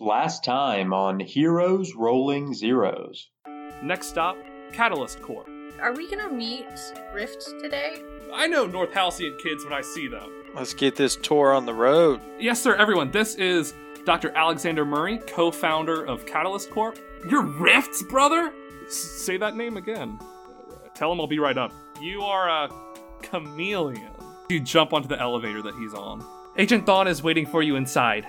Last time on Heroes Rolling Zeros. Next stop, Catalyst Corp. Are we gonna meet Rift today? I know North Halcyon kids when I see them. Let's get this tour on the road. Yes, sir, everyone. This is Dr. Alexander Murray, co founder of Catalyst Corp. You're Rift's brother? S- say that name again. Tell him I'll be right up. You are a chameleon. You jump onto the elevator that he's on. Agent Thawne is waiting for you inside.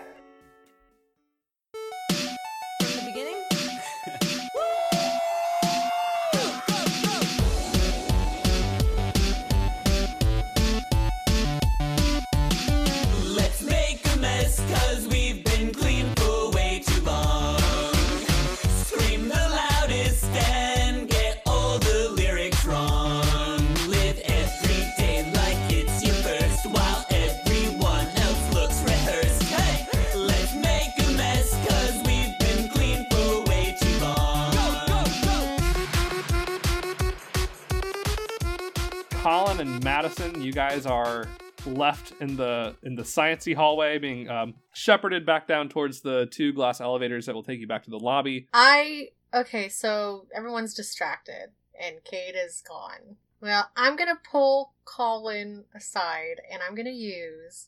You guys are left in the in the sciency hallway, being um, shepherded back down towards the two glass elevators that will take you back to the lobby. I okay, so everyone's distracted and Kate is gone. Well, I'm gonna pull Colin aside and I'm gonna use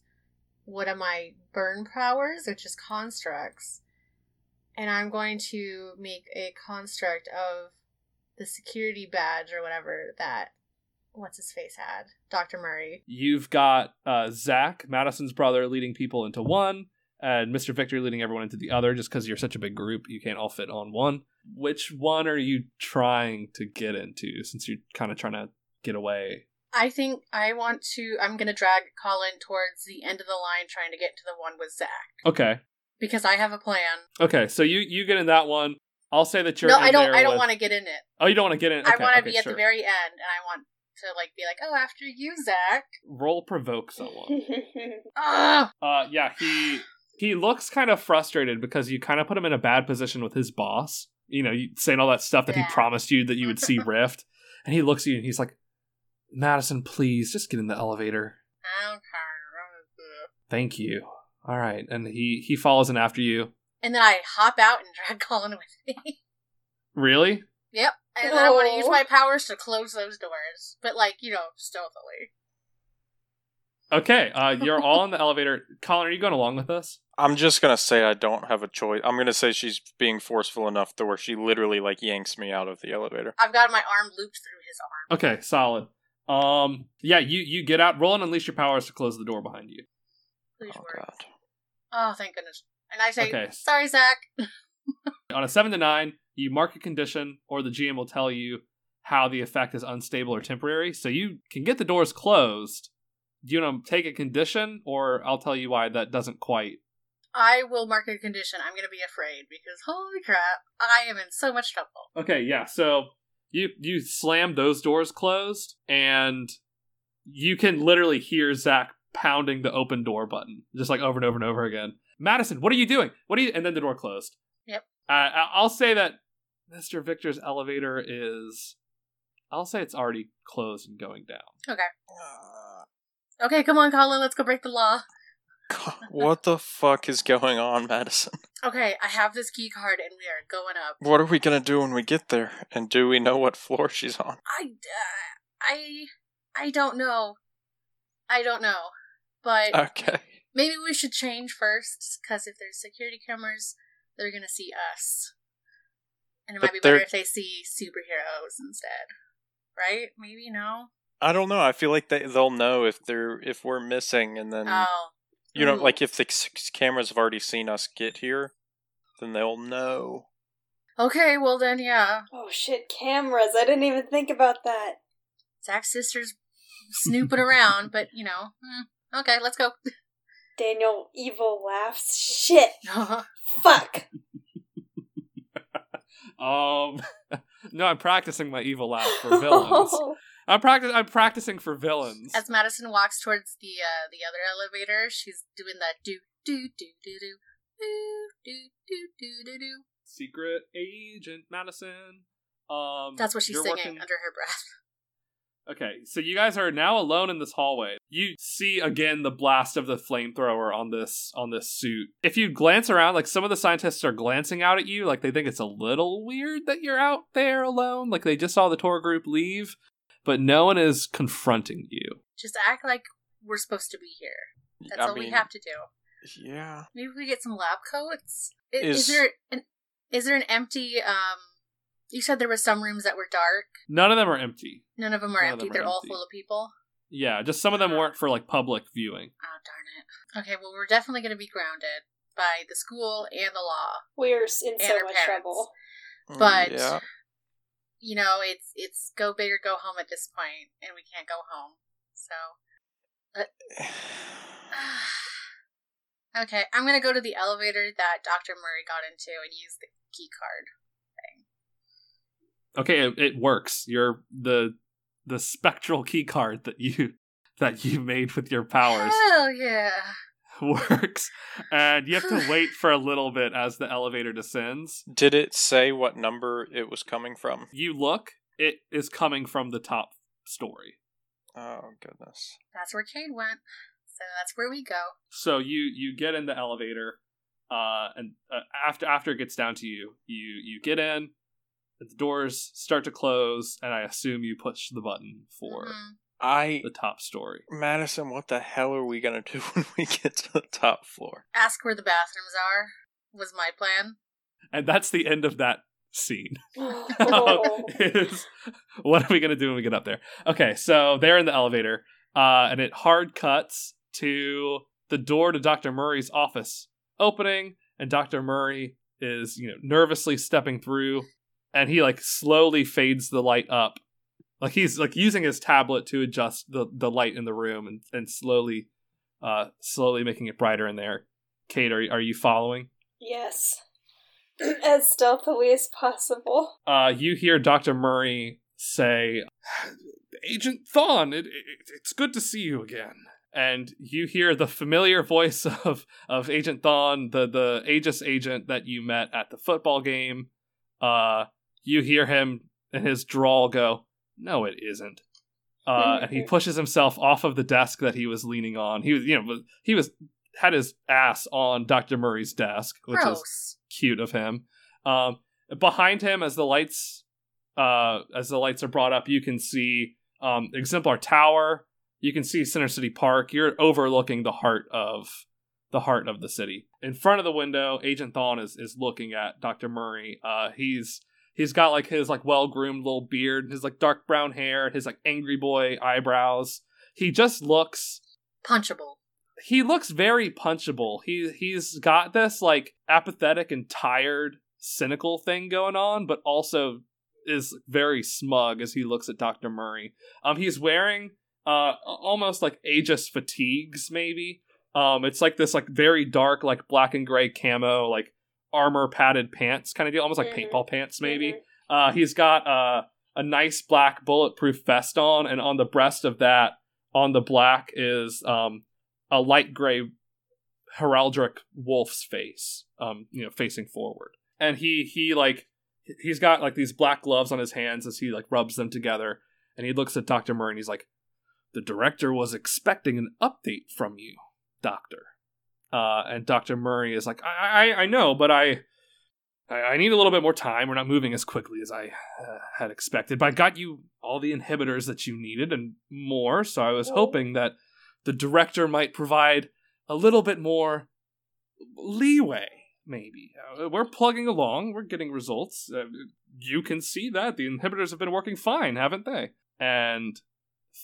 one of my burn powers, which is constructs, and I'm going to make a construct of the security badge or whatever that what's his face had, Dr. Murray. You've got uh, Zach, Madison's brother, leading people into one, and Mr. Victor leading everyone into the other. Just because you're such a big group, you can't all fit on one. Which one are you trying to get into? Since you're kind of trying to get away. I think I want to. I'm gonna drag Colin towards the end of the line, trying to get to the one with Zach Okay, because I have a plan. okay. So you you get in that one. I'll say that you're. no, I don't. I don't with- want to get in it. Oh, you don't want to get in. It. I want to okay, be at sure. the very end, and I want to like be like, "Oh, after you, Zach." Roll provoke someone. Ah, Uh, yeah, he he looks kind of frustrated because you kind of put him in a bad position with his boss. You know, you saying all that stuff that Yeah. he promised you that you would see Rift, and he looks at you and he's like, "Madison, please, just get in the elevator. okay. Thank you." All right, and he he follows in after you. And then I hop out and drag Colin with me. Really? Yep. And then I want to Oh. use my powers to close those doors, but like you know, stealthily. Okay. Uh, you're all in the elevator. Colin, are you going along with us? I'm just gonna say I don't have a choice. I'm gonna say she's being forceful enough to where she literally like yanks me out of the elevator. I've got my arm looped through his arm. Okay, solid. Um, yeah, you you get out, roll and unleash your powers to close the door behind you. Please Oh work. god. Oh, thank goodness. And I say, Okay. "Sorry, Zach." On a seven to nine, you mark a condition, or the GM will tell you how the effect is unstable or temporary. So you can get the doors closed. Do you want to take a condition, or I'll tell you why that doesn't quite. I will mark a condition. I'm going to be afraid because holy crap, I am in so much trouble. Okay, yeah. So you you slam those doors closed, and you can literally hear Zach pounding the open door button, just like over and over and over again. Madison, what are you doing? What are you? And then the door closed. Yep. Uh, I'll say that Mr. Victor's elevator is. I'll say it's already closed and going down. Okay. Okay, come on, Colin, let's go break the law. God, what the fuck is going on, Madison? Okay, I have this key card and we are going up. What are we gonna do when we get there? And do we know what floor she's on? I, uh, I, I don't know. I don't know. But Okay. maybe we should change first, because if there's security cameras, they're gonna see us. And it But might be better they're- if they see superheroes instead. Right? Maybe no? I don't know. I feel like they they'll know if they're if we're missing, and then Oh. you know, Ooh. like if the c- c- cameras have already seen us get here, then they'll know. Okay, well then, yeah. oh shit, cameras. I didn't even think about that. Zach's sister's snooping around, but you know, hmm, okay, let's go. Daniel evil laughs. Shit. Fuck. Um, no, I'm practicing my evil laugh for villains. I'm practice. I'm practicing for villains. As Madison walks towards the uh, the other elevator, she's doing that do do do do do do do do do do do. Secret Agent Madison. Um, That's what she's singing working- under her breath. Okay, so you guys are now alone in this hallway. You see again the blast of the flamethrower on this on this suit. If you glance around, like some of the scientists are glancing out at you, like they think it's a little weird that you're out there alone. Like they just saw the tour group leave, but no one is confronting you. Just act like we're supposed to be here. That's I all we have to do. Yeah. Maybe we get some lab coats. I- Is- is there an is there an empty um? You said there was some rooms that were dark. None of them are empty. None of them are None empty. them are They're all empty. full of people. Yeah, just some of them weren't for like public viewing. Oh darn it. Okay, well we're definitely going to be grounded by the school and the law. We're in so much parents. trouble. Mm, But yeah. you know, it's it's go big or go home at this point, and we can't go home. So okay, I'm gonna go to the elevator that Dr. Murray got into and use the key card. Okay, it, it works. You're the the spectral key card that you that you made with your powers Hell yeah! works, and you have to wait for a little bit as the elevator descends. Did it say what number it was coming from? You look; it is coming from the top story. Oh goodness. That's where Cade went. So that's where we go. So you you get in the elevator, uh, and uh, after after it gets down to you, you you get in. The doors start to close, and I assume you push the button for Mhm. I the top story. Madison, what the hell are we gonna do when we get to the top floor? Ask where the bathrooms are. Was my plan. And that's the end of that scene. Oh. is what are we gonna do when we get up there? Okay, so they're in the elevator, uh, and it hard cuts to the door to Dr. Murray's office opening, and Dr. Murray is, you know, nervously stepping through, and he like slowly fades the light up. Like he's like using his tablet to adjust the, the light in the room and, and slowly uh slowly making it brighter in there. Kate, are are you following? yes. as stealthily as possible. uh, you hear Dr. Murray say, Agent Thawne, it, it, it's good to see you again. And you hear the familiar voice of, of Agent Thawne, the, the Aegis agent that you met at the football game. Uh, you hear him and his drawl go, No, it isn't. Uh, and he pushes himself off of the desk that he was leaning on. He was, you know, he was had his ass on Dr. Murray's desk, which is cute of him. Um, behind him, as the lights, uh, as the lights are brought up, you can see um, Exemplar Tower. You can see Center City Park. You're overlooking the heart of the heart of the city. In front of the window, Agent Thawne is is looking at Doctor Murray. Uh, he's he's got like his like well groomed little beard, his like dark brown hair, and his like angry boy eyebrows. He just looks Punchable. he looks very punchable. He he's got this like apathetic and tired, cynical thing going on, but also is very smug as he looks at Dr. Murray. Um he's wearing uh almost like Aegis fatigues maybe. Um it's like this like very dark like black and gray camo like armor padded pants kind of deal, almost like Mhm. paintball pants maybe. Mhm. Uh, he's got uh, a nice black bulletproof vest on, and on the breast of that, on the black, is um, a light gray heraldic wolf's face, um, you know, facing forward. And he he like he's got like these black gloves on his hands as he like rubs them together, and he looks at Doctor Murray and he's like, "The director was expecting an update from you, Doctor." Uh, and Doctor Murray is like, I, I I know, but I I, I need a little bit more time. We're not moving as quickly as I uh, had expected, but I got you all the inhibitors that you needed and more. So I was hoping that the director might provide a little bit more leeway. Maybe uh, we're plugging along. We're getting results. Uh, you can see that the inhibitors have been working fine, haven't they? And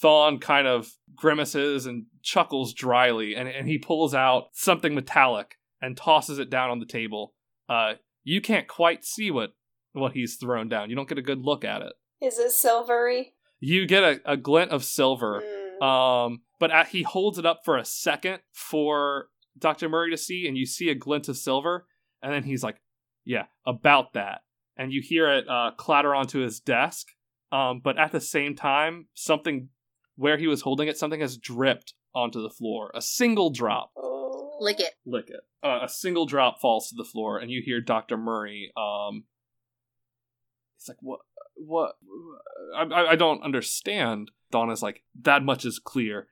Thawne kind of grimaces and chuckles dryly, and, and he pulls out something metallic and tosses it down on the table. Uh, you can't quite see what what he's thrown down. You don't get a good look at it. Is it silvery? You get a, a glint of silver, Mm. um, but at, he holds it up for a second for Doctor Murray to see, and you see a glint of silver, and then he's like, "Yeah, about that." And you hear it uh, clatter onto his desk, um, but at the same time, something where he was holding it, something has dripped onto the floor. A single drop. Oh. Lick it. lick it. Uh, a single drop falls to the floor, and you hear Dr. Murray. Um, He's like, what? What? I, I, I don't understand. Thawne's like, that much is clear.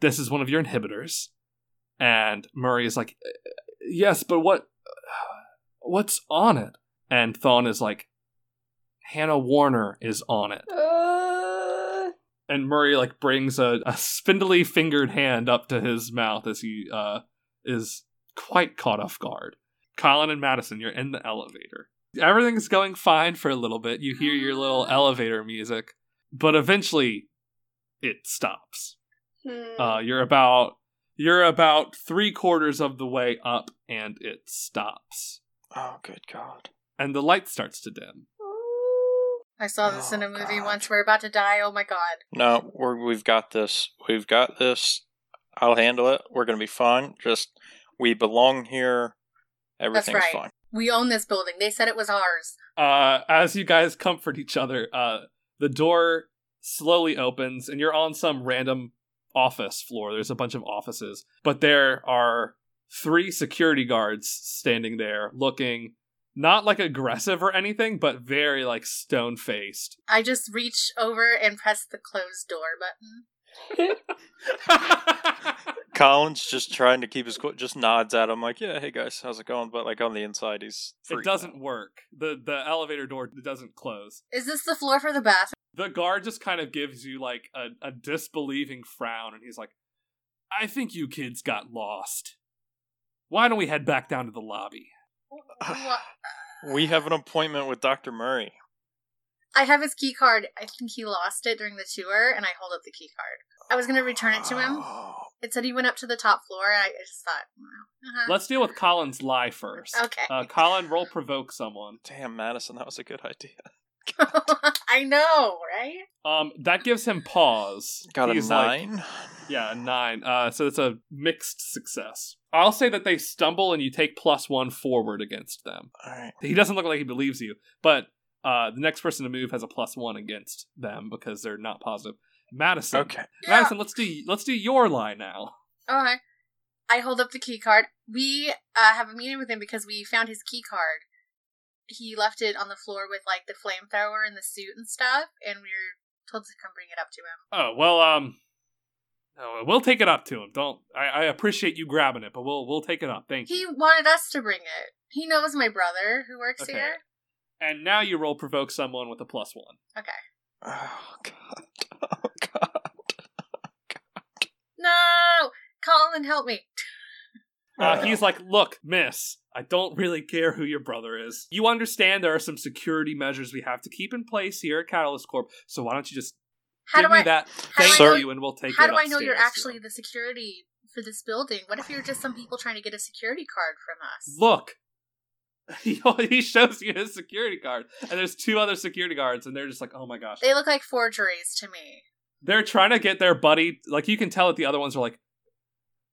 This is one of your inhibitors. And Murray is like, yes, but what? What's on it? And Thawne is like, Hannah Warner is on it. Uh, And Murray like brings a, a spindly fingered hand up to his mouth as he uh, is quite caught off guard. Colin and Madison, you're in the elevator. Everything's going fine for a little bit. You hear your little elevator music, but eventually it stops. hmm. Uh, you're about you're about three quarters of the way up, and it stops, Oh, good God. and the light starts to dim. Ooh. I saw this in Oh, a movie God. once. We're about to die. Oh my god. No, we're, we've got this. We've got this. I'll handle it. We're going to be fine. Just, we belong here. Everything's right. fine. We own this building. They said it was ours. Uh, as you guys comfort each other, uh, the door slowly opens, and you're on some random office floor. There's a bunch of offices, but there are three security guards standing there, looking not like aggressive or anything, but very like stone faced. I just reach over and press the closed door button. Colin's just trying to keep his cool. Just nods at him like, "Yeah, hey guys, how's it going?" But like on the inside, he's. it doesn't out. work. the The elevator door doesn't close. Is this the floor for the bathroom? The guard just kind of gives you like a, a disbelieving frown, and he's like, "I think you kids got lost. Why don't we head back down to the lobby?" What? We have an appointment with Doctor Murray. I have his key card. I think he lost it during the tour, and I hold up the key card. I was gonna return it to him. Oh, It said he went up to the top floor, and I just thought, uh-huh. Let's deal with Colin's lie first. Okay. Uh, Colin, roll provoke someone. damn, Madison, that was a good idea. I know, right? Um, that gives him pause. Got a He's like- nine. yeah, a nine. Uh, so it's a mixed success. I'll say that they stumble, and you take plus one forward against them. All right. He doesn't look like he believes you, but uh, the next person to move has a plus one against them because they're not positive. Madison. Okay. Madison, let's do let's do your lie now. Okay. I hold up the key card. We uh, have a meeting with him because we found his key card. He left it on the floor with like the flamethrower and the suit and stuff, and we were told to come bring it up to him. Oh well, um, no, we'll take it up to him. Don't I, I appreciate you grabbing it, but we'll we'll take it up. Thank you. He wanted us to bring it. He knows my brother who works Okay. here. And now you roll provoke someone with a plus one. Okay. Oh God. Oh God. No, Colin, help me. Uh, he's like, look, miss, I don't really care who your brother is. You understand there are some security measures we have to keep in place here at Catalyst Corp. So why don't you just How give do me I? that? how do Thank I know- you, and we'll take How it do I know you're actually him. the security for this building? What if you're just some people trying to get a security card from us? Look. He he shows you his security card, and there's two other security guards, and they're just like, "Oh my gosh!" They look like forgeries to me. they're trying to get their buddy like you can tell that the other ones are like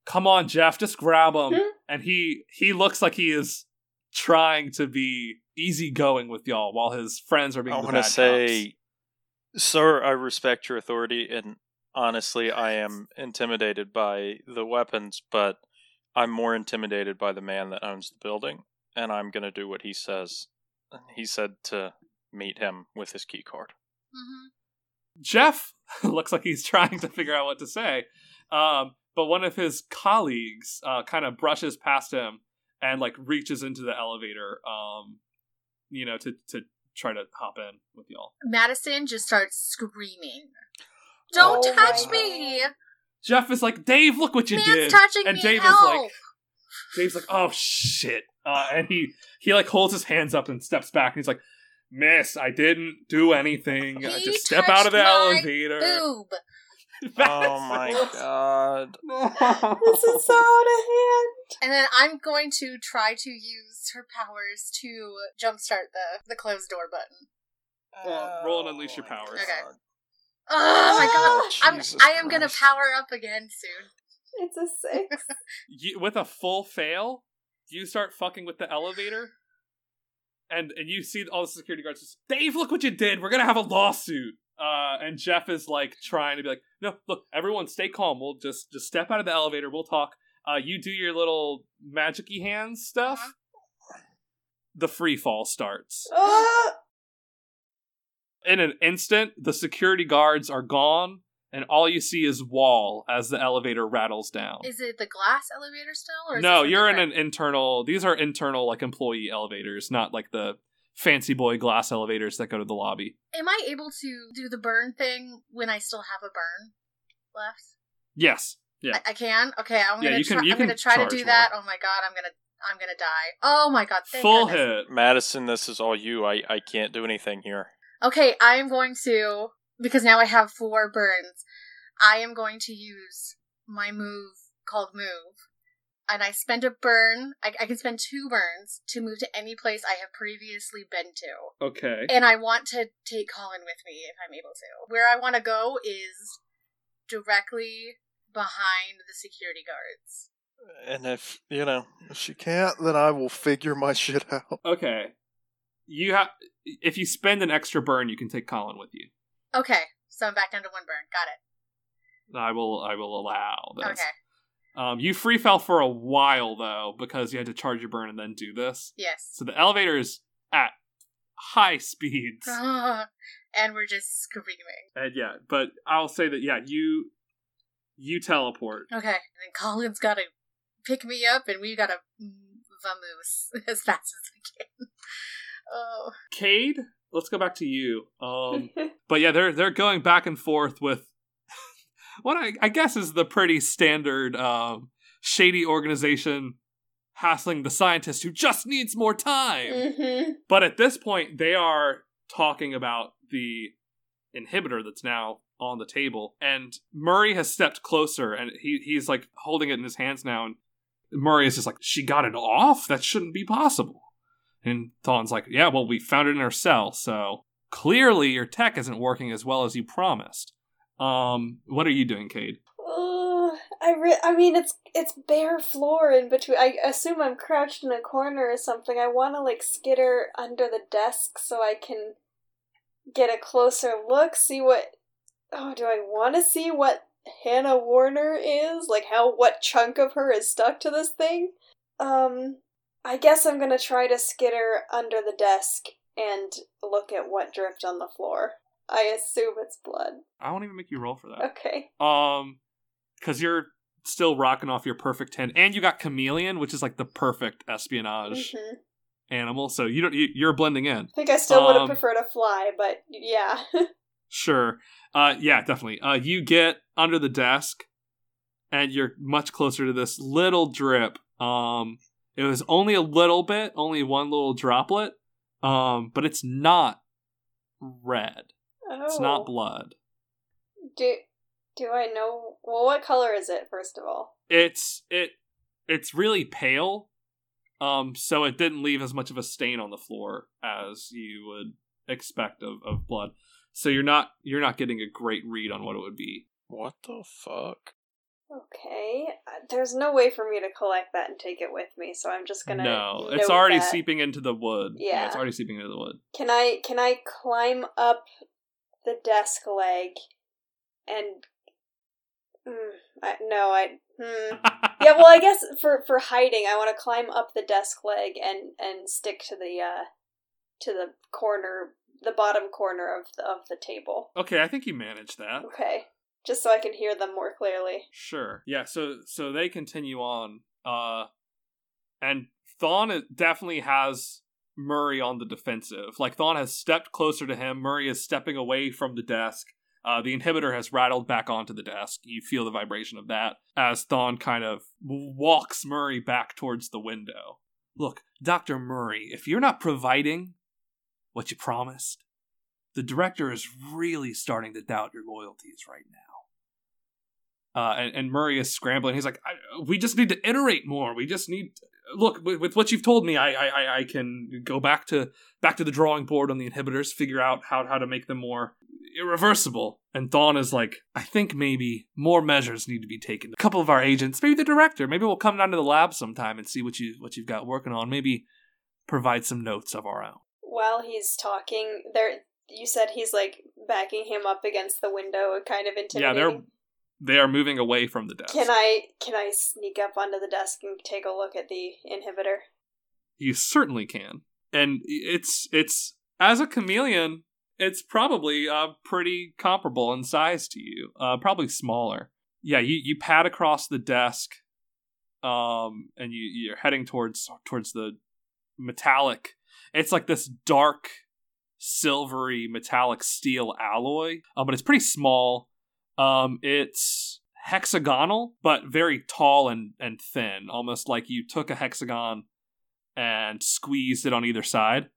come on jeff just grab him? And he he looks like he is trying to be easygoing with y'all while his friends are being I the want to bad say, sir, I respect your authority, and honestly, I am intimidated by the weapons, but I'm more intimidated by the man that owns the building, and I'm gonna do what he says. He said to meet him with his key card. hmm jeff looks like he's trying to figure out what to say um but one of his colleagues uh kind of brushes past him and like reaches into the elevator um you know to to try to hop in with y'all Madison just starts screaming. Don't Oh touch my me! jeff is like dave look what you Man's did touching and me! Dave is help! like, Dave's like, "Oh shit!" Uh, and he he like holds his hands up and steps back, and he's like, "Miss, I didn't do anything. He Just step out of the my elevator." Boob. Oh my god! This is so out of hand. And then I'm going to try to use her powers to jumpstart the the closed door button. Well, roll and oh unleash your my powers. Okay. God. Oh my god! Oh, I'm, Jesus I am gonna Christ. power up again soon. It's a six. You, with a full fail, you start fucking with the elevator, and and you see all the security guards. Just, Dave, look what you did. We're gonna have a lawsuit. Uh, and Jeff is like trying to be like, no, look, everyone, stay calm. We'll just just step out of the elevator. We'll talk. Uh, you do your little magicy hands stuff. The free fall starts. Ah! in an instant, the security guards are gone, and all you see is wall as the elevator rattles down. Is it the glass elevator still? Or is no, you're in an internal. These are internal, like employee elevators, not like the fancy boy glass elevators that go to the lobby. Am I able to do the burn thing when I still have a burn left? Yes. Yeah. I, I can. Okay, I'm Yeah, gonna you can- try. I'm gonna try to do more. that. Oh my god, I'm gonna. I'm gonna die. Oh my god. Thank Full goodness. hit. Madison, this is all you. I, I can't do anything here. Okay, I am going to because now I have four burns. I am going to use my move called move, and I spend a burn. I, I can spend two burns to move to any place I have previously been to, Okay. and I want to take Colin with me if I'm able to. Where I want to go is directly behind the security guards. And if, you know, if she can't, then I will figure my shit out. Okay. You have. If you spend an extra burn, you can take Colin with you. Okay, so I'm back down to one burn. Got it. I will. I will allow this. Okay. Um, you free fell for a while though because you had to charge your burn and then do this. Yes. So the elevator is at high speeds. and we're just screaming. And yeah, but I'll say that yeah, you you teleport. Okay, and then Colin's gotta pick me up, and we gotta vamoose as fast as we can. Oh, Cade, let's go back to you. Um, but yeah, they're they're going back and forth with what I, I guess is the pretty standard um, shady organization hassling the scientist who just needs more time. mm-hmm. But at this point, they are talking about the inhibitor that's now on the table, and Murray has stepped closer, and he he's like holding it in his hands now, and Murray is just like, "She got it off? That shouldn't be possible." And Thawne's like, "Yeah, well, we found it in her cell, so clearly your tech isn't working as well as you promised." Um, what are you doing, Cade? Uh, I re- I mean, it's it's bare floor in between. I assume I'm crouched in a corner or something. I want to like skitter under the desk so I can get a closer look. See what? Oh, do I want to see what Hannah Warner is? Like how what chunk of her is stuck to this thing? Um, I guess I'm gonna try to skitter under the desk and look at what dripped on the floor. I assume it's blood. I won't even make you roll for that. Okay. Um, because you're still rocking off your perfect ten, and you got chameleon, which is like the perfect espionage hmm animal. So you don't you, you're blending in. I think I still would have Um, preferred a fly, but yeah. Sure. Uh, yeah, definitely. Uh, you get under the desk, and you're much closer to this little drip. Um, it was only a little bit, only one little droplet. Um, but it's not red. Oh. It's not blood. Do do I know? Well, what color is it? First of all. It's it. It's really pale. Um, so it didn't leave as much of a stain on the floor as you would expect of, of blood. So you're not you're not getting a great read on what it would be. What the fuck? Okay. Uh, There's no way for me to collect that and take it with me, so I'm just gonna. no, it's already that. seeping into the wood. Yeah. it's already seeping into the wood. Can I can I climb up the desk leg and? Mm, I, no, I. Hmm. Yeah, well, I guess for for hiding, I want to climb up the desk leg and and stick to the uh to the corner, the bottom corner of the, of the table. okay, I think you managed that. Okay, just so I can hear them more clearly. Sure. Yeah. So so they continue on. Uh, and is- definitely has Murray on the defensive. Like Thawne has stepped closer to him. Murray is stepping away from the desk. Uh, the inhibitor has rattled back onto the desk. You feel the vibration of that as Thawne kind of walks Murray back towards the window. Look, Dr. Murray, if you're not providing what you promised, the director is really starting to doubt your loyalties right now. Uh, and, and Murray is scrambling. He's like, I, "We just need to iterate more. We just need look with, with what you've told me. I, I I- I can go back to back to the drawing board on the inhibitors, figure out how how to make them more irreversible." And Thawne is like, "I think maybe more measures need to be taken. A couple of our agents, maybe the director. Maybe we'll come down to the lab sometime and see what you what you've got working on. Maybe provide some notes of our own." While he's talking, there you said he's like backing him up against the window, kind of intimidating. Yeah, they're they are moving away from the desk. Can I can I sneak up onto the desk and take a look at the inhibitor? You certainly can. And it's it's as a chameleon, it's probably uh pretty comparable in size to you. Uh, probably smaller. Yeah, you you pad across the desk, um, and you you're heading towards towards the metallic. It's like this dark, silvery metallic steel alloy, uh, but it's pretty small. Um, it's hexagonal, but very tall and and thin, almost like you took a hexagon and squeezed it on either side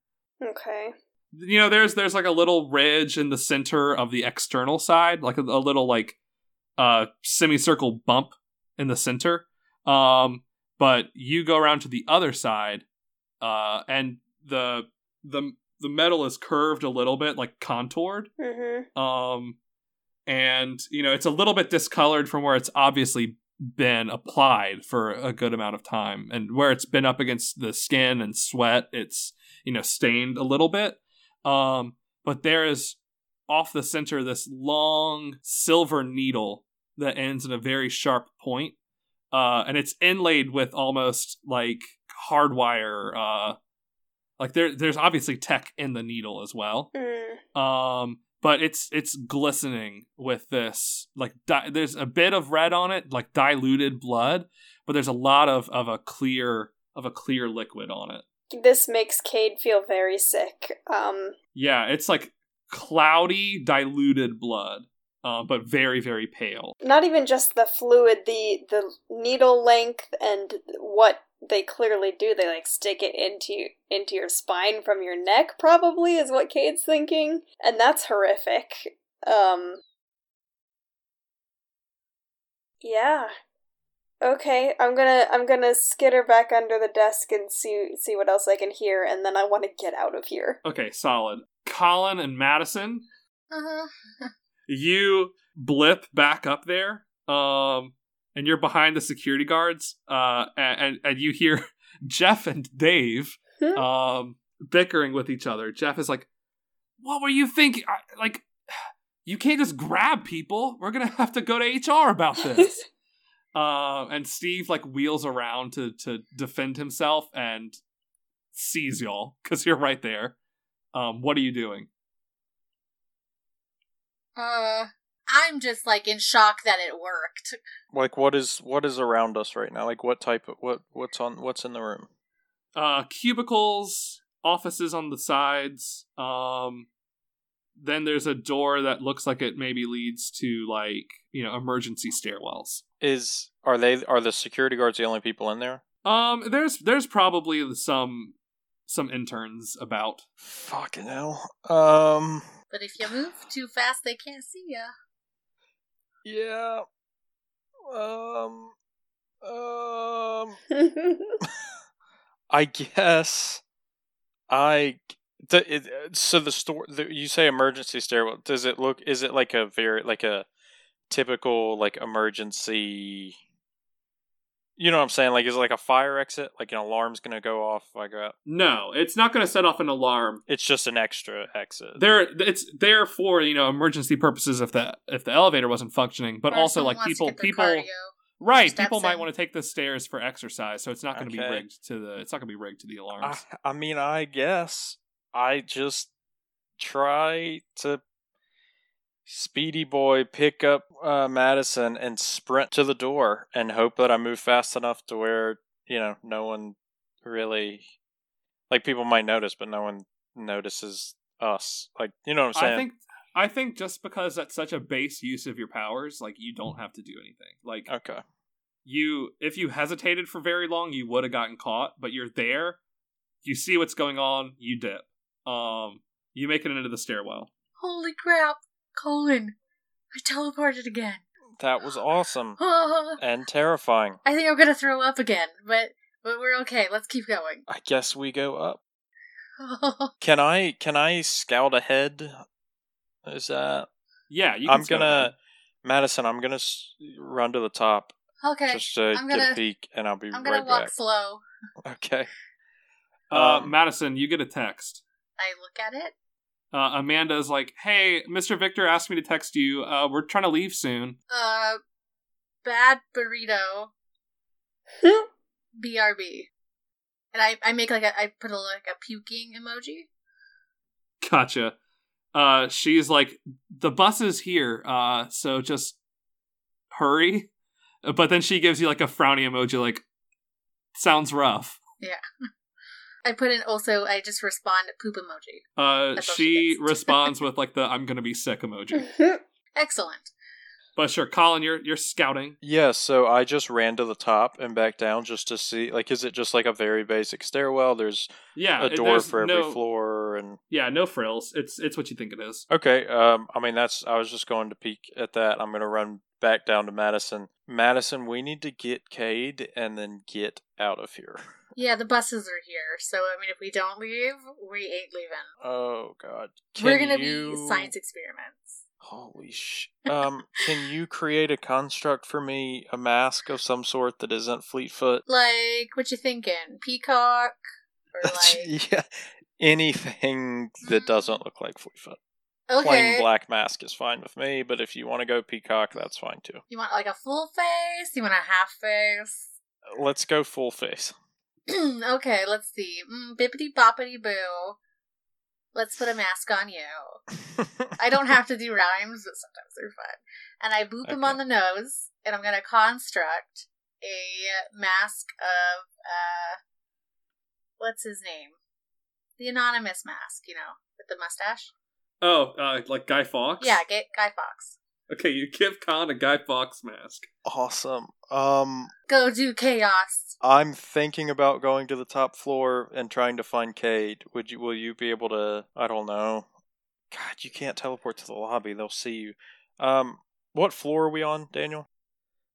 Okay. you know there's there's like a little ridge in the center of the external side like a, a little like uh semicircle bump in the center um but you go around to the other side uh and the the the metal is curved a little bit like contoured Mm-hmm. um and you know it's a little bit discolored from where it's obviously been applied for a good amount of time. And where it's been up against the skin and sweat it's you know stained a little bit. Um but there is off the center this long silver needle that ends in a very sharp point uh and it's inlaid with almost like hardwire uh like there there's obviously tech in the needle as well. Mm. um but it's it's glistening with this like di- there's a bit of red on it like diluted blood but there's a lot of of a clear of a clear liquid on it This makes Cade feel very sick. Um, yeah it's like cloudy diluted blood uh, but very very pale not even just the fluid, the the needle length and what they clearly do. They like stick it into into your spine from your neck. Probably is what Cade's thinking, and that's horrific. Um, yeah. Okay, I'm gonna I'm gonna skitter back under the desk and see see what else I can hear, and then I want to get out of here. okay solid colin and madison Uh-huh. you blip back up there um and you're behind the security guards uh and and, and you hear jeff and dave um bickering with each other. Jeff is like what were you thinking? I, like you can't just grab people. We're gonna have to go to hr about this. Uh and steve like wheels around to to defend himself and sees y'all because you're right there. Um what are you doing? Uh, I'm just like in shock that it worked. Like what is what is around us right now? Like what type of what what's on what's in the room? uh cubicles offices on the sides um then there's a door that looks like it maybe leads to like you know emergency stairwells Is are they are the security guards the only people in there? um there's there's probably some some interns about Fucking hell. Um But if you move too fast, they can't see ya. Yeah. Um um I guess I the, it, so the store the, you say emergency stairwell does it look is it like a very like a typical like emergency you know what I'm saying? Like is it like a fire exit? Like an alarm's going to go off like a no it's not going to set off an alarm. It's just an extra exit. There it's there for you know emergency purposes if the if the elevator wasn't functioning but Or also like wants to people get their people cardio. right people might in. want to take the stairs for exercise so it's not going to be rigged to the it's not going to be rigged to the I, alarms I mean I guess I just try to speedy boy pick up uh, Madison and sprint to the door and hope that I move fast enough to where you know no one really like people might notice but no one notices us like you know what I'm saying I think I think just because that's such a base use of your powers, like you don't have to do anything. Like okay you if you hesitated for very long, you would have gotten caught, but you're there, you see what's going on, you dip. Um you make it into the stairwell. Holy crap, Colin! I teleported again. that was awesome and terrifying I think I'm gonna throw up again, but but we're okay. Let's keep going. I guess we go up can I can I scout ahead is that Yeah, you can I'm scout gonna ahead. Madison. I'm gonna s- run to the top okay, just to I'm get gonna- a peek, and I'll be I'm gonna right walk back. slow. Okay. uh um, Madison, you get a text. I look at it. Uh Amanda's like, "Hey, Mr. Victor asked me to text you. Uh we're trying to leave soon." Uh, bad burrito. BRB. And I, I make like a I put a like a puking emoji. Gotcha. Uh, she's like, the bus is here, uh, so just hurry. But then she gives you like a frowny emoji, like, sounds rough. I put in also. I just respond poop emoji. Uh, she she responds with like the "I'm gonna be sick" emoji. Excellent. But sure, Colin, you're you're scouting. Yeah, so I just ran to the top and back down just to see. Like, is it just like a very basic stairwell? There's Yeah, a door there's for every no, floor, and Yeah, no frills. It's it's what you think it is. okay. Um, I mean that's. I was just going to peek at that. I'm gonna run back down to Madison. Madison, we need to get Cade and then get out of here. Yeah, the buses are here. So I mean, if we don't leave, we ain't leaving. Oh God, We're gonna you- be science experiments. Holy sh! Um, can you create a construct for me, a mask of some sort that isn't Fleetfoot? Like, what you thinking? Peacock or like? yeah, anything that doesn't look like Fleetfoot. Okay. Plain black mask is fine with me, but if you want to go peacock, that's fine too. You want like a full face? You want a half face? Let's go full face. okay, let's see. Mm, bippity boppity boo. Let's put a mask on you. I don't have to do rhymes, but sometimes they're fun. And I boop him on the nose, and I'm gonna construct a mask of uh, what's his name? The anonymous mask, you know, with the mustache. Oh, uh, like Guy Fawkes. Yeah, get Guy Fawkes. Okay, you give Colin a Guy Fawkes mask. awesome. Um, Go do chaos. I'm thinking about going to the top floor and trying to find Cade. Would you? Will you be able to? I don't know. God, you can't teleport to the lobby. They'll see you. Um, what floor are we on, Daniel?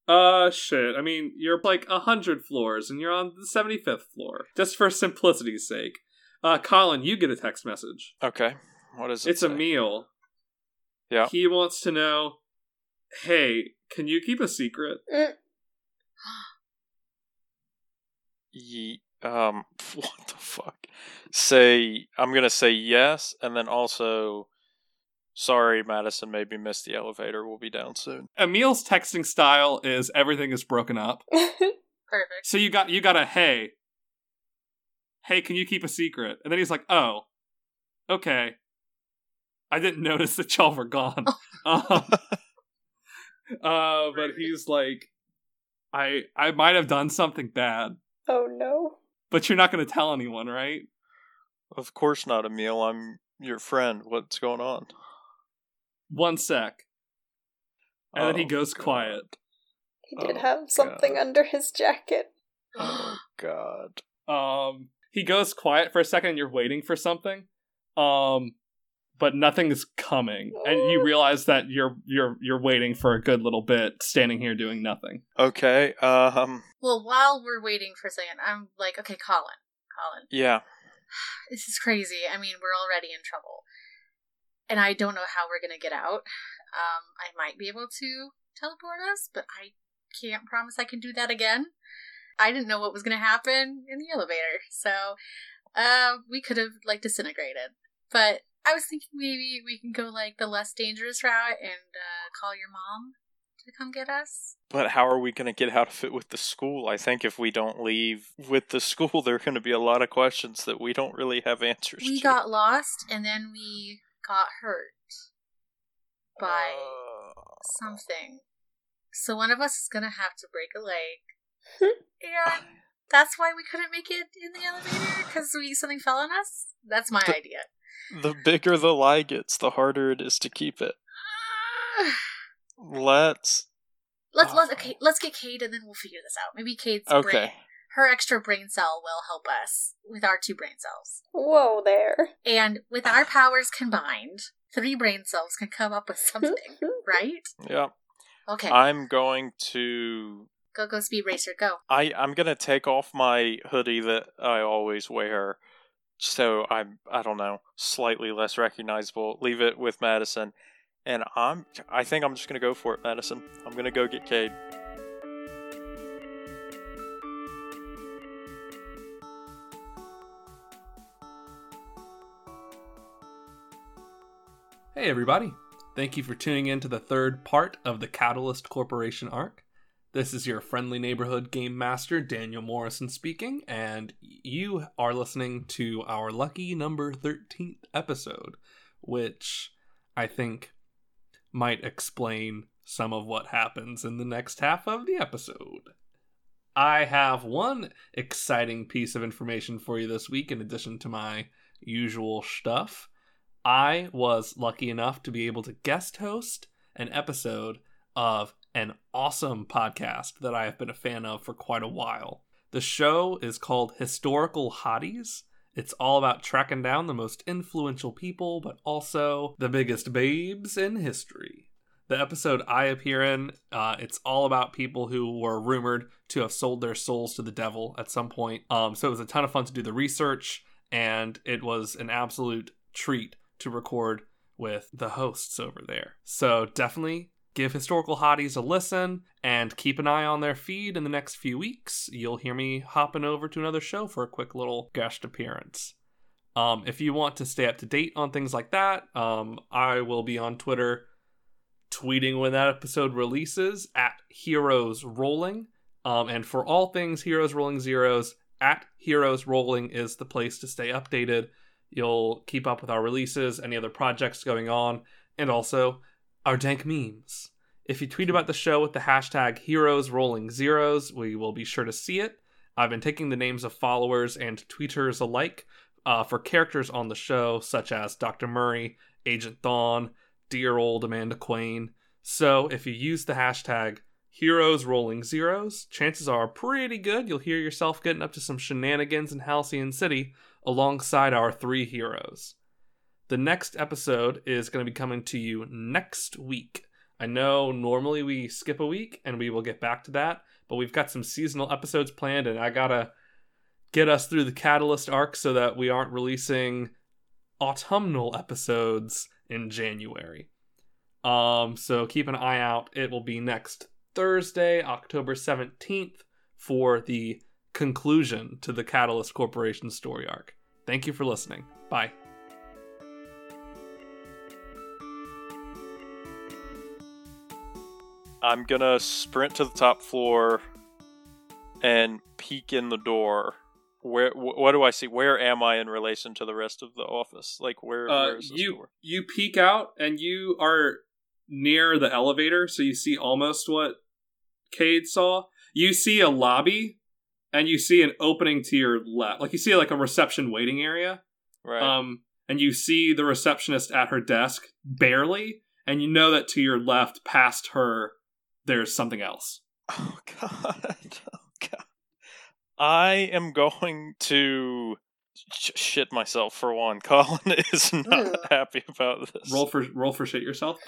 Uh, shit. I mean, you're like a hundred floors, and you're on the seventy fifth floor. Just for simplicity's sake. Uh, Colin, you get a text message. Okay. What is it? It's Emil. Yeah. He wants to know, hey, can you keep a secret? Mm, Ye- um, what the fuck? Say, I'm gonna say yes, and then also, sorry, Madison maybe me miss the elevator. We'll be down soon. Emil's texting style is everything is broken up. Perfect. So you got you got a hey. Hey, can you keep a secret? And then he's like, "Oh, okay. I didn't notice that y'all were gone." um, uh, but he's like, "I I might have done something bad, oh no. but you're not going to tell anyone, right?" Of course not, Emil. I'm your friend. What's going on? One sec, and then he Oh, goes God. quiet. He did Oh, have something God. under his jacket. Oh God. Um, he goes quiet for a second. and You're waiting for something, um, but nothing is coming, and you realize that you're you're you're waiting for a good little bit, standing here doing nothing. Okay. Um. Well, while we're waiting for a second, I'm like, okay, Colin, Colin, Yeah. this is crazy. I mean, we're already in trouble. And I don't know how we're going to get out. Um, I might be able to teleport us, but I can't promise I can do that again. I didn't know what was going to happen in the elevator, so uh, we could have, like, disintegrated. But I was thinking maybe we can go, like, the less dangerous route and uh, call your mom to come get us. But how are we going to get out of it with the school? I think if we don't leave with the school, there are going to be a lot of questions that we don't really have answers to. We to. got lost, and then we got hurt by Uh, something. So one of us is gonna have to break a leg, and that's why we couldn't make it in the elevator because we something fell on us. That's my The- idea. The bigger the lie gets, the harder it is to keep it. Let's. let's let's Oh. okay. Let's get Kate, and then we'll figure this out. Maybe Kate's Okay. brain, her extra brain cell will help us with our two brain cells, Whoa there. and with our powers combined, three brain cells can come up with something, right? Yeah. Okay, I'm going to. go go speed racer, go. I I'm gonna take off my hoodie that I always wear, so I'm I don't know slightly less recognizable. Leave it with Madison, and I'm I think I'm just gonna go for it, Madison. I'm gonna go get Cade. Hey, everybody. Thank you for tuning in to the third part of the Catalyst Corporation arc. This is your friendly neighborhood game master, Daniel Morrison, speaking, and you are listening to our lucky number 13th episode, which I think might explain some of what happens in the next half of the episode. I have one exciting piece of information for you this week, in addition to my usual stuff. I was lucky enough to be able to guest host an episode of an awesome podcast that I have been a fan of for quite a while. The show is called Historical Hotties. It's all about tracking down the most influential people, but also the biggest babes in history. The episode I appear in, uh, it's all about people who were rumored to have sold their souls to the devil at some point. Um, so it was a ton of fun to do the research, and it was an absolute treat to record with the hosts over there. So definitely give Historical Hotties a listen and keep an eye on their feed in the next few weeks. You'll hear me hopping over to another show for a quick little guest appearance. Um, if you want to stay up to date on things like that, um, I will be on Twitter tweeting when that episode releases at Heroes Rolling. Um, and for all things Heroes Rolling Zeros, at Heroes Rolling is the place to stay updated. You'll keep up with our releases, any other projects going on, and also our dank memes. If you tweet about the show with the hashtag Heroes Rolling Zeros, we will be sure to see it. I've been taking the names of followers and tweeters alike uh, for characters on the show, such as Dr. Murray, Agent Thawne, dear old Amanda Quain. So if you use the hashtag Heroes Rolling Zeros, chances are pretty good you'll hear yourself getting up to some shenanigans in Halcyon City alongside our three heroes. The next episode is going to be coming to you next week. I know normally we skip a week and we will get back to that, but we've got some seasonal episodes planned and I gotta get us through the Catalyst arc so that we aren't releasing autumnal episodes in January. Um, so keep an eye out. It will be next Thursday, October 17th, for the conclusion to the Catalyst Corporation story arc. Thank you for listening. Bye. I'm gonna sprint to the top floor and peek in the door. Where? Wh- what do I see? Where am I in relation to the rest of the office? Like where? Uh, where is this you door? you peek out and you are near the elevator, so you see almost what Cade saw. You see a lobby, and you see an opening to your left. Like you see like a reception waiting area. Right. Um, and you see the receptionist at her desk barely, and you know that to your left, past her, there's something else. Oh god. Oh god. I am going to sh- shit myself for one. Colin is not Ooh. happy about this. Roll for roll for shit yourself.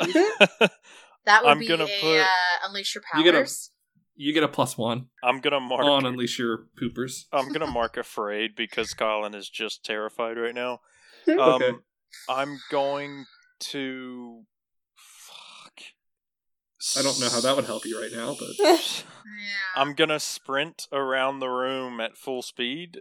That would I'm be gonna a put- uh, unleash your You get a- powers. you get a plus one I'm gonna mark. on unleash your poopers. I'm gonna mark afraid because Colin is just terrified right now. Um, Okay. I'm going to. Fuck. I don't know how that would help you right now, but yeah. I'm gonna sprint around the room at full speed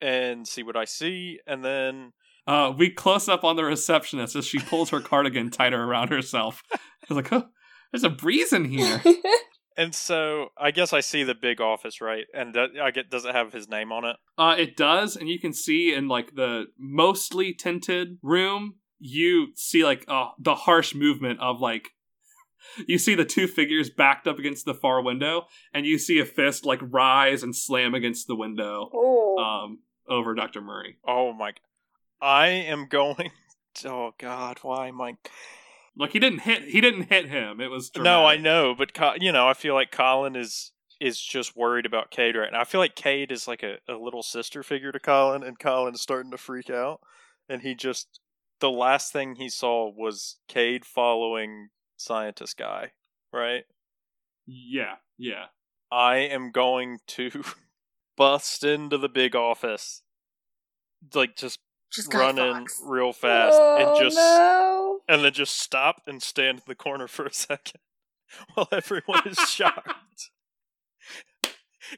and see what I see, and then Uh, we close up on the receptionist as she pulls her cardigan tighter around herself. I was like, oh, there's a breeze in here. and so I guess I see the big office, right? And that, I get does it have his name on it? Uh, it does, and you can see in like the mostly tinted room, you see like uh, the harsh movement of like. You see the two figures backed up against the far window, and you see a fist like rise and slam against the window oh. um, over Dr. Murray. Oh my! I am going. Oh God! Why am I? Like he didn't hit, he didn't hit him. It was No, I know, but Co- you know, I feel like Colin is is just worried about Cade right now. I feel like Cade is like a, a little sister figure to Colin, and Colin is starting to freak out. And he just the last thing he saw was Cade following scientist guy, right? Yeah, yeah. I am going to bust into the big office, like just Just Guy running real fast, oh, and just no. and then just stop and stand in the corner for a second while everyone is shocked.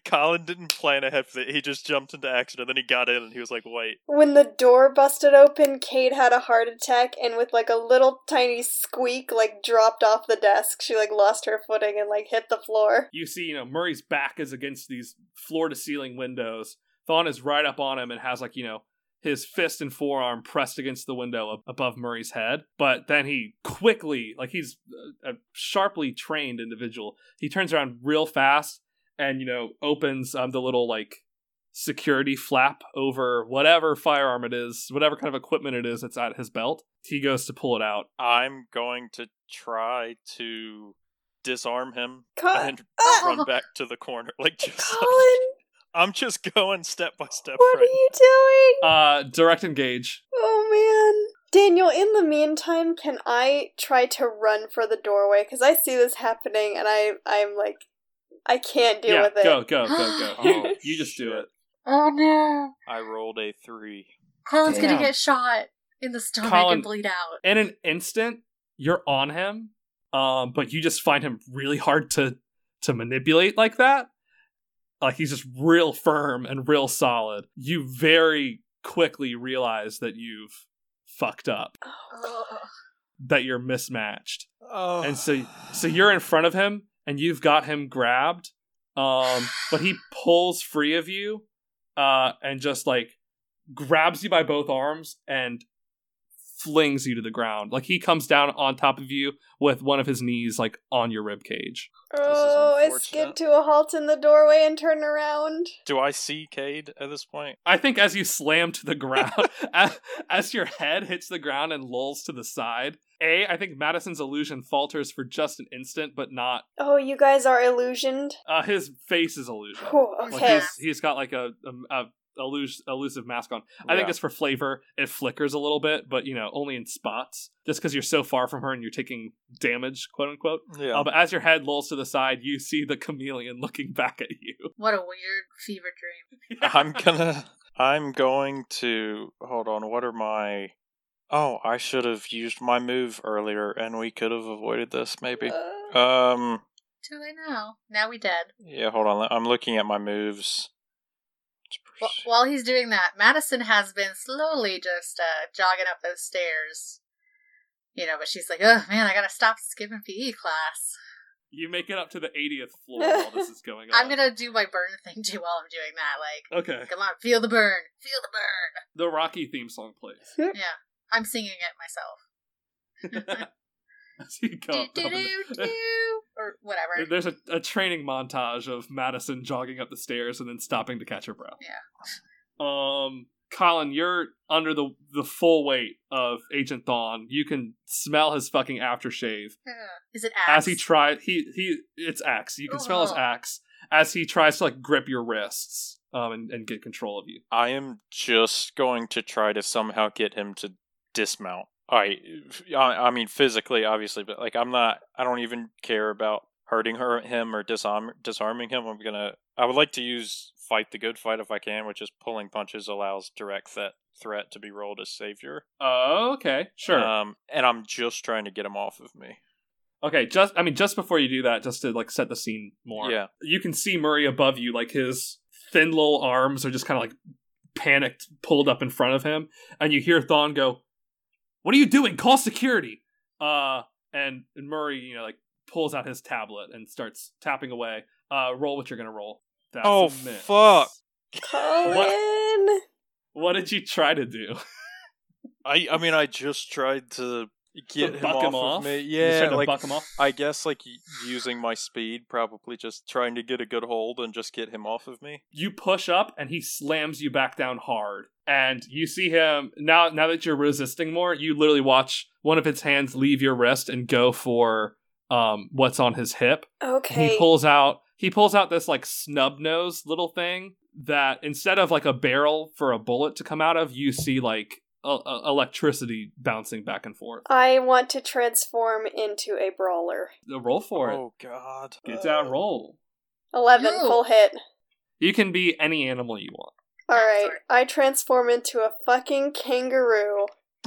Colin didn't plan ahead for it. He just jumped into action and then he got in and he was like, wait. When the door busted open, Cade had a heart attack and with like a little tiny squeak, like dropped off the desk. She like lost her footing and like hit the floor. You see, you know, Murray's back is against these floor to ceiling windows. Thawne is right up on him and has like, you know, his fist and forearm pressed against the window above Murray's head. But then he quickly, like he's a a sharply trained individual, he turns around real fast and you know opens um, the little like security flap over whatever firearm it is, whatever kind of equipment it is that's at his belt. He goes to pull it out. I'm going to try to disarm him Co- and Ah! run back to the corner. Like just Colin, I'm just going step by step what are right you doing? Uh, direct engage. Oh man. Daniel, in the meantime, can I try to run for the doorway? Because I see this happening and I, I'm like, I can't deal yeah, with it. go, go, go, go. Oh, You, you just do it. Oh no. I rolled a three. Colin's Damn. gonna get shot in the stomach Colin- and bleed out. In an instant, you're on him, um, but you just find him really hard to to manipulate like that. Like he's just real firm and real solid. You very quickly realize that you've fucked up, Ugh. that you're mismatched. Oh. and so so you're in front of him and you've got him grabbed um but he pulls free of you uh and just like grabs you by both arms and flings you to the ground like he comes down on top of you with one of his knees like on your rib cage Oh, I unfortunate. skid to a halt in the doorway and turn around. Do I see Cade at this point? i think as you slam to the ground as, as your head hits the ground and lolls to the side a i think madison's illusion falters for just an instant but not Oh, you guys are illusioned? uh his face is illusion Whew, Like okay. he's he's got like a a, a elus- elusive mask on. I think it's for flavor. It flickers a little bit, but you know, only in spots. Just because you're so far from her and you're taking damage, quote unquote. Yeah. Uh, but as your head lolls to the side, you see the chameleon looking back at you. What a weird fever dream. I'm gonna. I'm going to hold on. What are my? Oh, I should have used my move earlier, and we could have avoided this. Maybe. Uh, Um. Too late now. Now we dead. Yeah. Hold on. I'm looking at my moves. Wh- While he's doing that, Madison has been slowly just uh, jogging up those stairs. You know, but she's like, oh man, I gotta stop skipping PE class. You make it up to the 80th floor while this is going on. I'm gonna do my burn thing too while I'm doing that. Like, Okay. come on, feel the burn. Feel the burn. The Rocky theme song plays. Yeah. I'm singing it myself. As you go do, do, do, do, or whatever. There's a, a training montage of Madison jogging up the stairs and then stopping to catch her breath. Yeah. Um, Colin, you're under the the full weight of Agent Thawne. You can smell his fucking aftershave Is it axe? as he tries. He he. It's axe. You can smell his axe as he tries to like grip your wrists um and, and get control of you. I am just going to try to somehow get him to dismount. I, I, I mean physically, obviously, but like I'm not. I don't even care about hurting her, him, or disarm, disarming him. I'm gonna. I would like to use fight the good fight if I can, which is pulling punches allows direct threat threat to be rolled as savior. Oh, okay, sure. Um, and I'm just trying to get him off of me. Okay, just I mean, just before you do that, just to like set the scene more. Yeah. you can see Murray above you, like his thin little arms are just kind of like panicked, pulled up in front of him, and you hear Thawne go, "What are you doing? Call security!" Uh, and, and Murray, you know, like pulls out his tablet and starts tapping away. Uh, roll what you're gonna roll. That's Oh, a miss. fuck. Colin! What did you try to do? I, I mean, I just tried to get him buck off, him of off? me. You just Yeah, to like buck him off. I guess like using my speed, probably just trying to get a good hold and just get him off of me. you push up and he slams you back down hard and you see him now now that you're resisting more you literally watch one of his hands leave your wrist and go for um what's on his hip Okay. he pulls out he pulls out this like snub nose little thing that instead of like a barrel for a bullet to come out of you see like uh, uh, electricity bouncing back and forth I want to transform into a brawler. Uh, roll for it Oh God! get that roll 11, No. full hit. you can be any animal you want Alright, Sorry. I transform into a fucking kangaroo.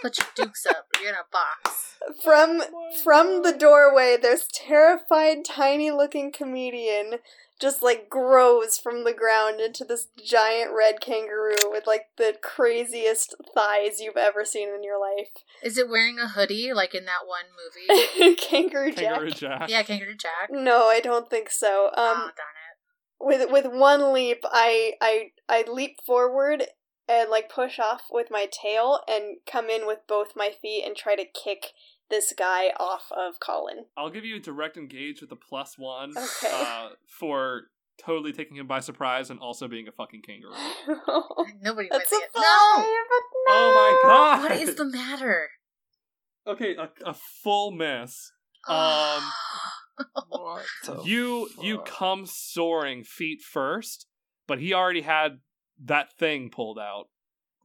Put your dukes up. You're in a box. From from the doorway, this terrified, tiny looking comedian just like grows from the ground into this giant red kangaroo with like the craziest thighs you've ever seen in your life. Is it wearing a hoodie like in that one movie? Kangaroo Jack. kangaroo jack yeah, Kangaroo Jack. No, I don't think so. oh, Um, darn it. with with one leap, I I I leap forward and like push off with my tail and come in with both my feet and try to kick this guy off of Colin. I'll give you a direct engage with a plus one Okay. uh, for totally taking him by surprise and also being a fucking kangaroo. Nobody That's a it. five. No! No. Oh my god! What is the matter? Okay, a, a full miss. Um, What the you you come soaring feet first, but he already had that thing pulled out.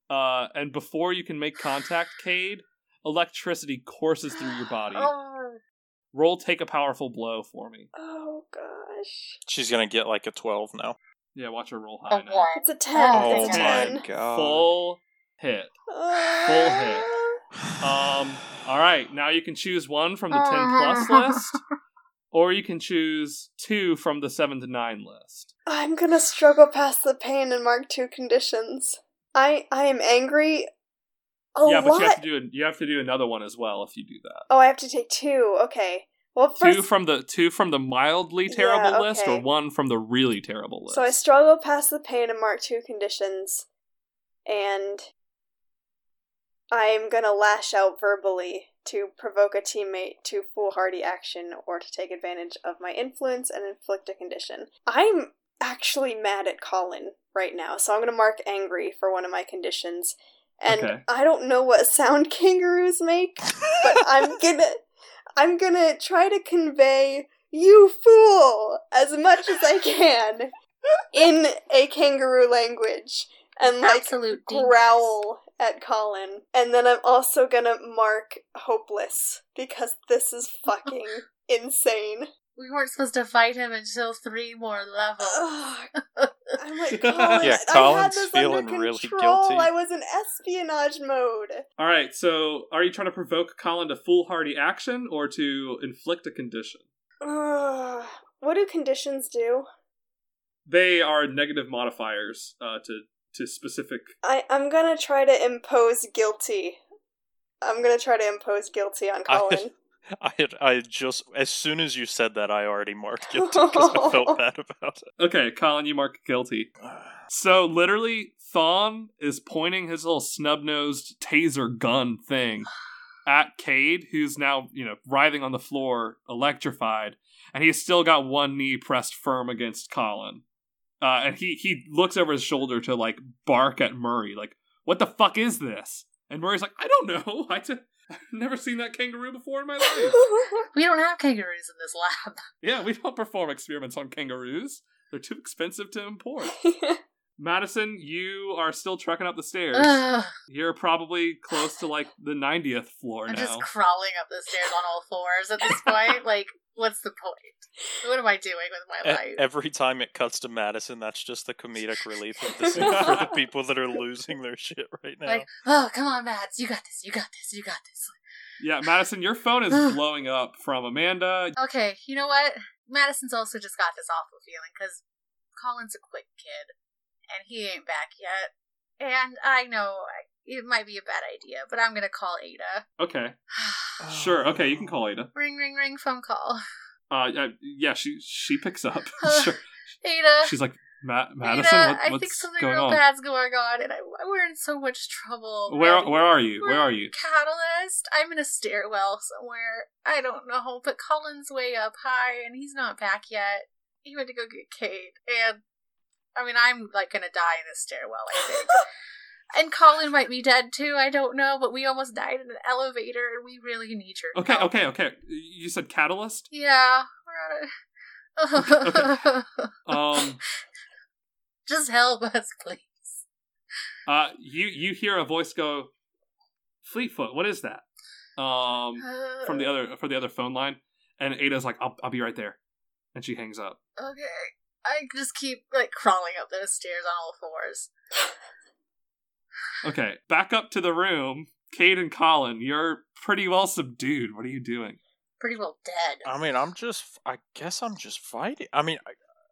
Uh, and before you can make contact, Cade, electricity courses through your body. Oh. Roll take a powerful blow for me. Oh gosh. She's gonna get like a twelve now. Yeah, watch her roll A high now. It's a ten. Oh it's a my ten. god. Full hit. Full hit. Um, all right, now you can choose one from the 10 Uh-huh. plus list, or you can choose two from the 7 to 9 list. I'm gonna struggle past the pain and mark two conditions. I I am angry. Yeah, but you have to do you have to do another one as well if you do that. Oh, I have to take two. Okay. Well, first, two from the two from the mildly terrible Yeah, list, or one from the really terrible list. so I struggle past the pain and mark two conditions, and I'm gonna lash out verbally to provoke a teammate to foolhardy action or to take advantage of my influence and inflict a condition. I'm actually mad at Colin right now, so I'm gonna mark angry for one of my conditions. And Okay. I don't know what sound kangaroos make, but I'm gonna I'm gonna try to convey you fool as much as I can in a kangaroo language and like Absolute dingus. growl at Colin. And then I'm also gonna mark hopeless because this is fucking insane. We weren't supposed to fight him until three more levels. Ugh. I'm like, Colin, Yeah, I had Colin's this feeling under really guilty. I was in espionage mode. All right, so are you trying to provoke Colin to foolhardy action or to inflict a condition? Ugh. what do conditions do? They are negative modifiers uh, to to specific. I, I'm gonna try to impose guilty. I'm gonna try to impose guilty on Colin. I had, I just as soon as you said that, I already marked guilty because I felt bad about it. Okay, Colin, you mark guilty. So literally, Thawne is pointing his little snub nosed taser gun thing at Cade, who's now, you know, writhing on the floor, electrified, and he's still got one knee pressed firm against Colin. Uh, and he he looks over his shoulder to like bark at Murray, like, "What the fuck is this?" And Murray's like, "I don't know. I t- I've never seen that kangaroo before in my life." We don't have kangaroos in this lab. yeah, we don't perform experiments on kangaroos. They're too expensive to import. Madison, you are still trekking up the stairs. Ugh, You're probably close to like the 90th floor I'm now. just crawling up the stairs on all fours at this point. like, what's the point? What am I doing with my E- life? every time it cuts to Madison, that's just the comedic relief of the scene for the people that are losing their shit right now. Like, oh, come on, Mads, you got this, you got this, you got this. Yeah, Madison, your phone is blowing up from Amanda. Okay, you know what? Madison's also just got this awful feeling because Colin's a quick kid and he ain't back yet. And I know I- it might be a bad idea, but I'm gonna call Ada. Okay, sure. Okay, you can call Ada. ring, ring, ring, phone call. Uh, yeah, yeah, she she picks up. sure. Ada. She's like, Ma- Madison, Ada, what, I think something going real on? bad's going on, and I, we're in so much trouble. Where man. where are you? We're Where are you? Catalyst. I'm in a stairwell somewhere. I don't know, but Colin's way up high, and he's not back yet. He went to go get Cade, and I mean, I'm like gonna die in this stairwell. I think. And Colin might be dead too, I don't know, but we almost died in an elevator and we really need your Okay, help. okay, okay. You said catalyst. Yeah, we're on a... Um, Just help us, please. uh, you you hear a voice go, Fleetfoot. What is that? Um, from the other from the other phone line, and Ada's like, "I'll I'll be right there," and she hangs up. Okay. I just keep like crawling up those stairs on all fours. Okay, back up to the room. Cade and Colin, you're pretty well subdued. What are you doing? Pretty well dead. I mean, I'm just. I guess I'm just fighting. I mean,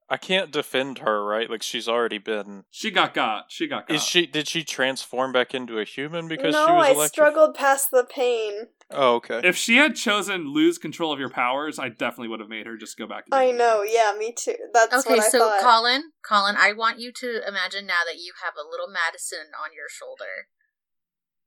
I can't defend her, right? Like she's already been. She got got. She got got. Is she? Did she transform back into a human because no, she was No, I struggled past the pain. Oh, okay. If she had chosen lose control of your powers, I definitely would have made her just go back. to I being know, yeah, me too. That's Okay, what I so thought. Colin, Colin, I want you to imagine now that you have a little Madison on your shoulder,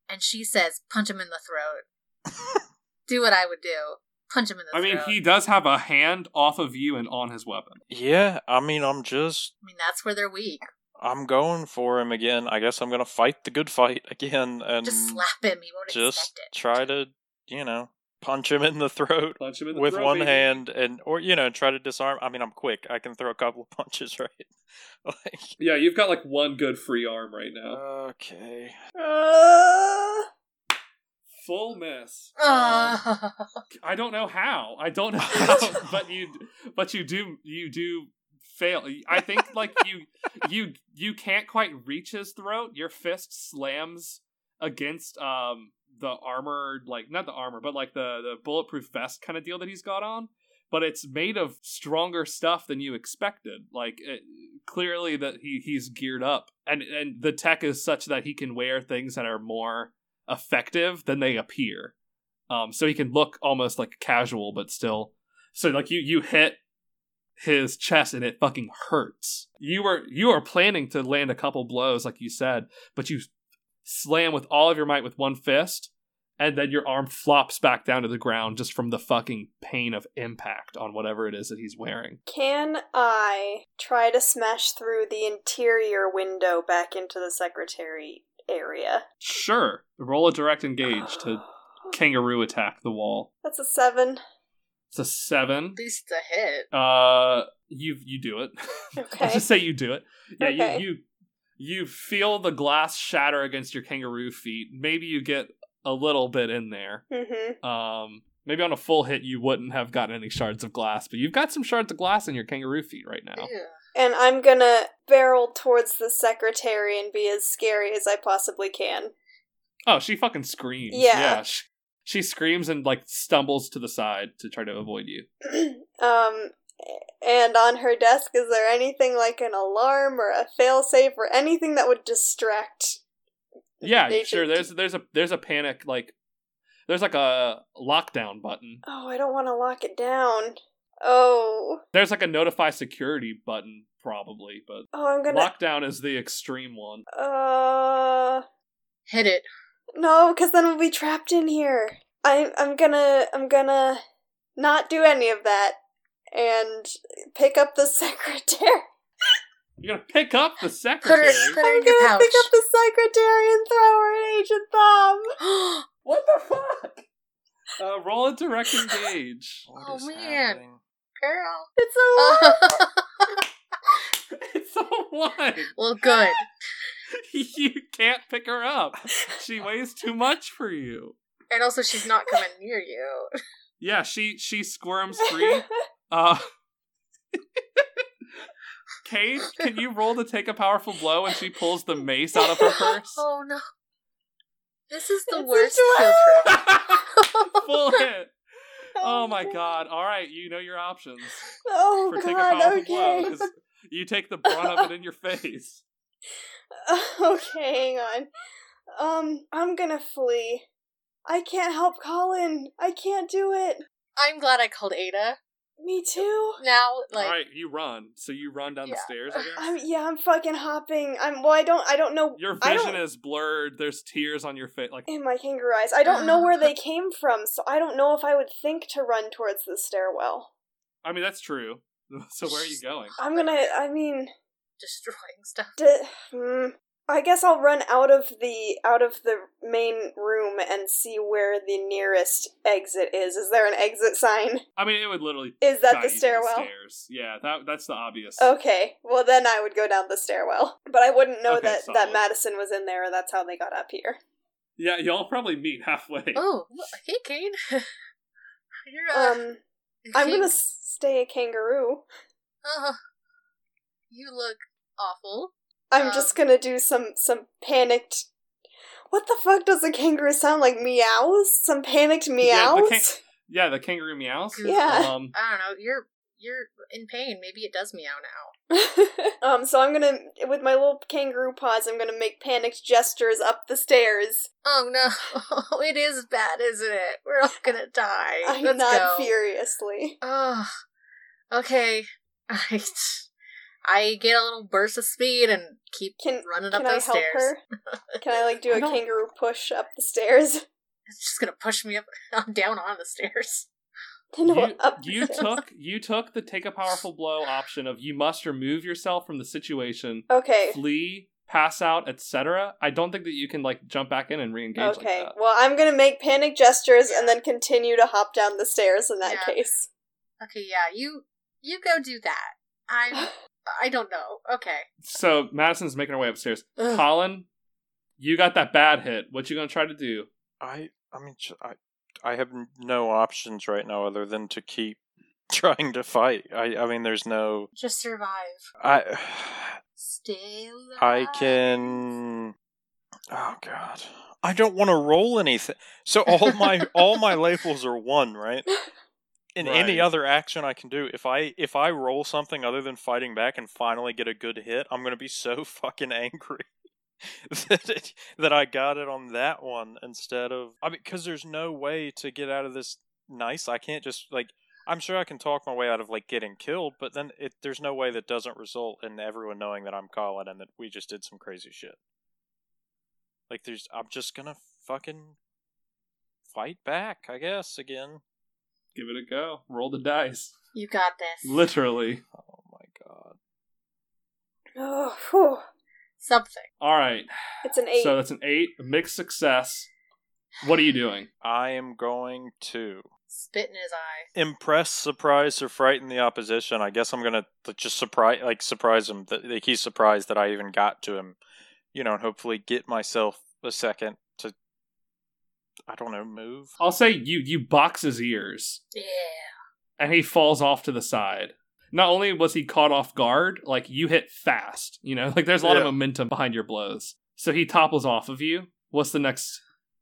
and she says, "Punch him in the throat." do what I would do. Punch him in the throat. I mean, he does have a hand off of you and on his weapon. yeah, I mean, I'm just. I mean, that's where they're weak. I'm going for him again. I guess I'm gonna fight the good fight again and Just slap him. He won't just expect it. try to, you know, punch him in the throat Punch him in the with throat, one baby. hand and or you know try to disarm. I mean, I'm quick. I can throw a couple of punches, right? like Yeah, you've got like one good free arm right now. okay. Uh, Full miss. Ugh. I don't know how. I don't know how, but you, but you do, you do fail. I think like you, you, you can't quite reach his throat. Your fist slams against um the armor, like not the armor, but like the the bulletproof vest kind of deal that he's got on. But it's made of stronger stuff than you expected. Like it, clearly that he he's geared up, and and the tech is such that he can wear things that are more effective than they appear. Um, so he can look almost like casual, but still. So like you you hit his chest and it fucking hurts. You were you are planning to land a couple blows, like you said, but you slam with all of your might with one fist, and then your arm flops back down to the ground just from the fucking pain of impact on whatever it is that he's wearing. can I try to smash through the interior window back into the secretary area? Sure, roll a direct engage to kangaroo attack the wall. That's a seven. It's a seven. At least it's a hit. Uh, you you do it. Let's Okay. just say you do it. Yeah, Okay. you you you feel the glass shatter against your kangaroo feet. Maybe you get a little bit in there. Mm-hmm. Um, maybe on a full hit you wouldn't have gotten any shards of glass, but you've got some shards of glass in your kangaroo feet right now. Ew. And I'm gonna barrel towards the secretary and be as scary as I possibly can. Oh, she fucking screams. Yeah. she, she screams and like stumbles to the side to try to avoid you. um, and on her desk, is there anything like an alarm or a failsafe or anything that would distract? Yeah, Agent- sure. There's there's a there's a panic like there's like a lockdown button. Oh, I don't want to lock it down. Oh, There's like a notify security button probably, but oh, I'm gonna. lockdown is the extreme one. Uh, Hit it. no, because then we'll be trapped in here. I, I'm gonna, I'm gonna not do any of that and pick up the secretary. You're gonna pick up the Put her, secretary. put her I'm in gonna pouch. pick up the secretary and throw her an Agent Thawne. What the fuck? Uh, roll a direct engage. What Oh, is man. happening? Girl. It's a one. it's a one. well, good. you can't pick her up. She weighs too much for you. And also, she's not coming near you. Yeah, she she squirms free. Uh Cade, can you roll to take a powerful blow and she pulls the mace out of her purse? Oh no. This is the It's worst field trip. Full hit. Oh my god. Alright, you know your options Oh for take a god, powerful blow. You take the brunt of it in your face. okay, hang on. Um, I'm gonna flee. I can't help Colin. I can't do it. I'm glad I called Ada. Me too. Now, like, Alright, you run. So you run down the stairs, I guess? I'm yeah. I'm fucking hopping. I'm well. I don't. I don't know. Your vision is blurred. There's tears on your face. Like in my kangaroo eyes. I don't know where they came from, so I don't know if I would think to run towards the stairwell. I mean, that's true. So where are you going? I'm gonna. I mean, destroying stuff. d- hmm, I guess I'll run out of the out of the main room and see where the nearest exit is. Is there an exit sign? I mean, it would literally. Is that the you to stairwell? stairs. Yeah, that that's the obvious. Okay, well then I would go down the stairwell. But I wouldn't know Okay, that solid. that Madison was in there. Or that's how they got up here. Yeah, y'all probably meet halfway. Oh, hey, Kane. You're, uh, Um, I'm gonna stay a kangaroo. uh, you look awful. I'm Um, just gonna do some some panicked. What the fuck does a kangaroo sound like? Meows? Some panicked Yeah, meows? the can- Yeah, the kangaroo meows. Yeah. Um, I don't know. You're you're in pain. Maybe it does meow now. um, so I'm gonna, with my little kangaroo paws, I'm gonna make panicked gestures up the stairs. Oh no, it is bad, isn't it? We're all gonna die. I Let's nod go. furiously. Oh, okay. I, I get a little burst of speed and keep Can running up can I those help stairs. her? Can I like do I a kangaroo push up the stairs? It's just gonna push me up, down on the stairs. No, you, up the you stairs. took you took the take a powerful blow option of you must remove yourself from the situation, Okay. flee, pass out, etc. I don't think that you can like jump back in and re-engage Okay. like that. Well, I'm gonna make panic gestures and then continue to hop down the stairs in that Yeah. case. Okay, yeah, you you go do that. I I don't know. Okay. So Madison's making her way upstairs. Ugh. Colin, you got that bad hit. What you gonna try to do? I I mean I I have no options right now other than to keep trying to fight. I I mean there's no Just survive. I Stay alive. I can Oh god. I don't want to roll anything. So all my all my labels are one, right? In any other action I can do, if I if I roll something other than fighting back and finally get a good hit, I'm gonna be so fucking angry that it, that I got it on that one instead of I mean, because there's no way to get out of this nice. I can't just like I'm sure I can talk my way out of like getting killed, but then it there's no way that doesn't result in everyone knowing that I'm Colin and that we just did some crazy shit. Like there's I'm just gonna fucking fight back, I guess, again. Give it a go. Roll the dice. You got this. Literally. Oh my god. Oh, whew. Something. All right. It's an eight. So that's an eight, a mixed success. What are you doing? I am going to Spit in his eye. impress, surprise, or frighten the opposition. I guess I'm gonna just surprise, like surprise him that like, he's surprised that I even got to him. You know, and hopefully get myself a second to, I don't know, move. I'll say you you box his ears Yeah. and he falls off to the side. Not only was he caught off guard, like you hit fast, you know, like there's a lot of momentum behind your blows. So he topples off of you. What's the next?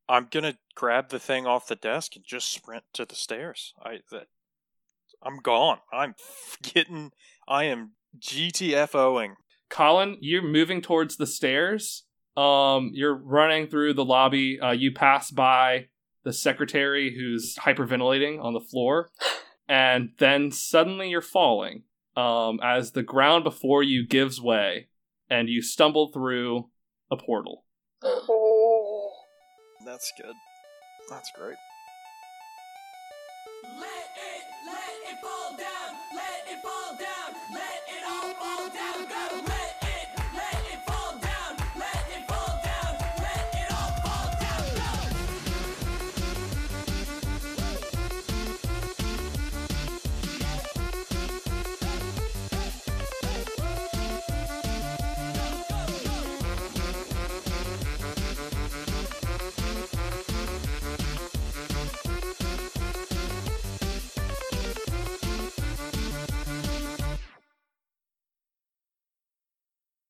I'm gonna grab the thing off the desk and just sprint to the stairs. I that I'm gone. I'm getting. I am GTFOing. Colin, you're moving towards the stairs. Um, you're running through the lobby. Uh, you pass by the secretary who's hyperventilating on the floor, and then suddenly you're falling. Um, as the ground before you gives way, and you stumble through a portal. Oh. That's good. That's great. Let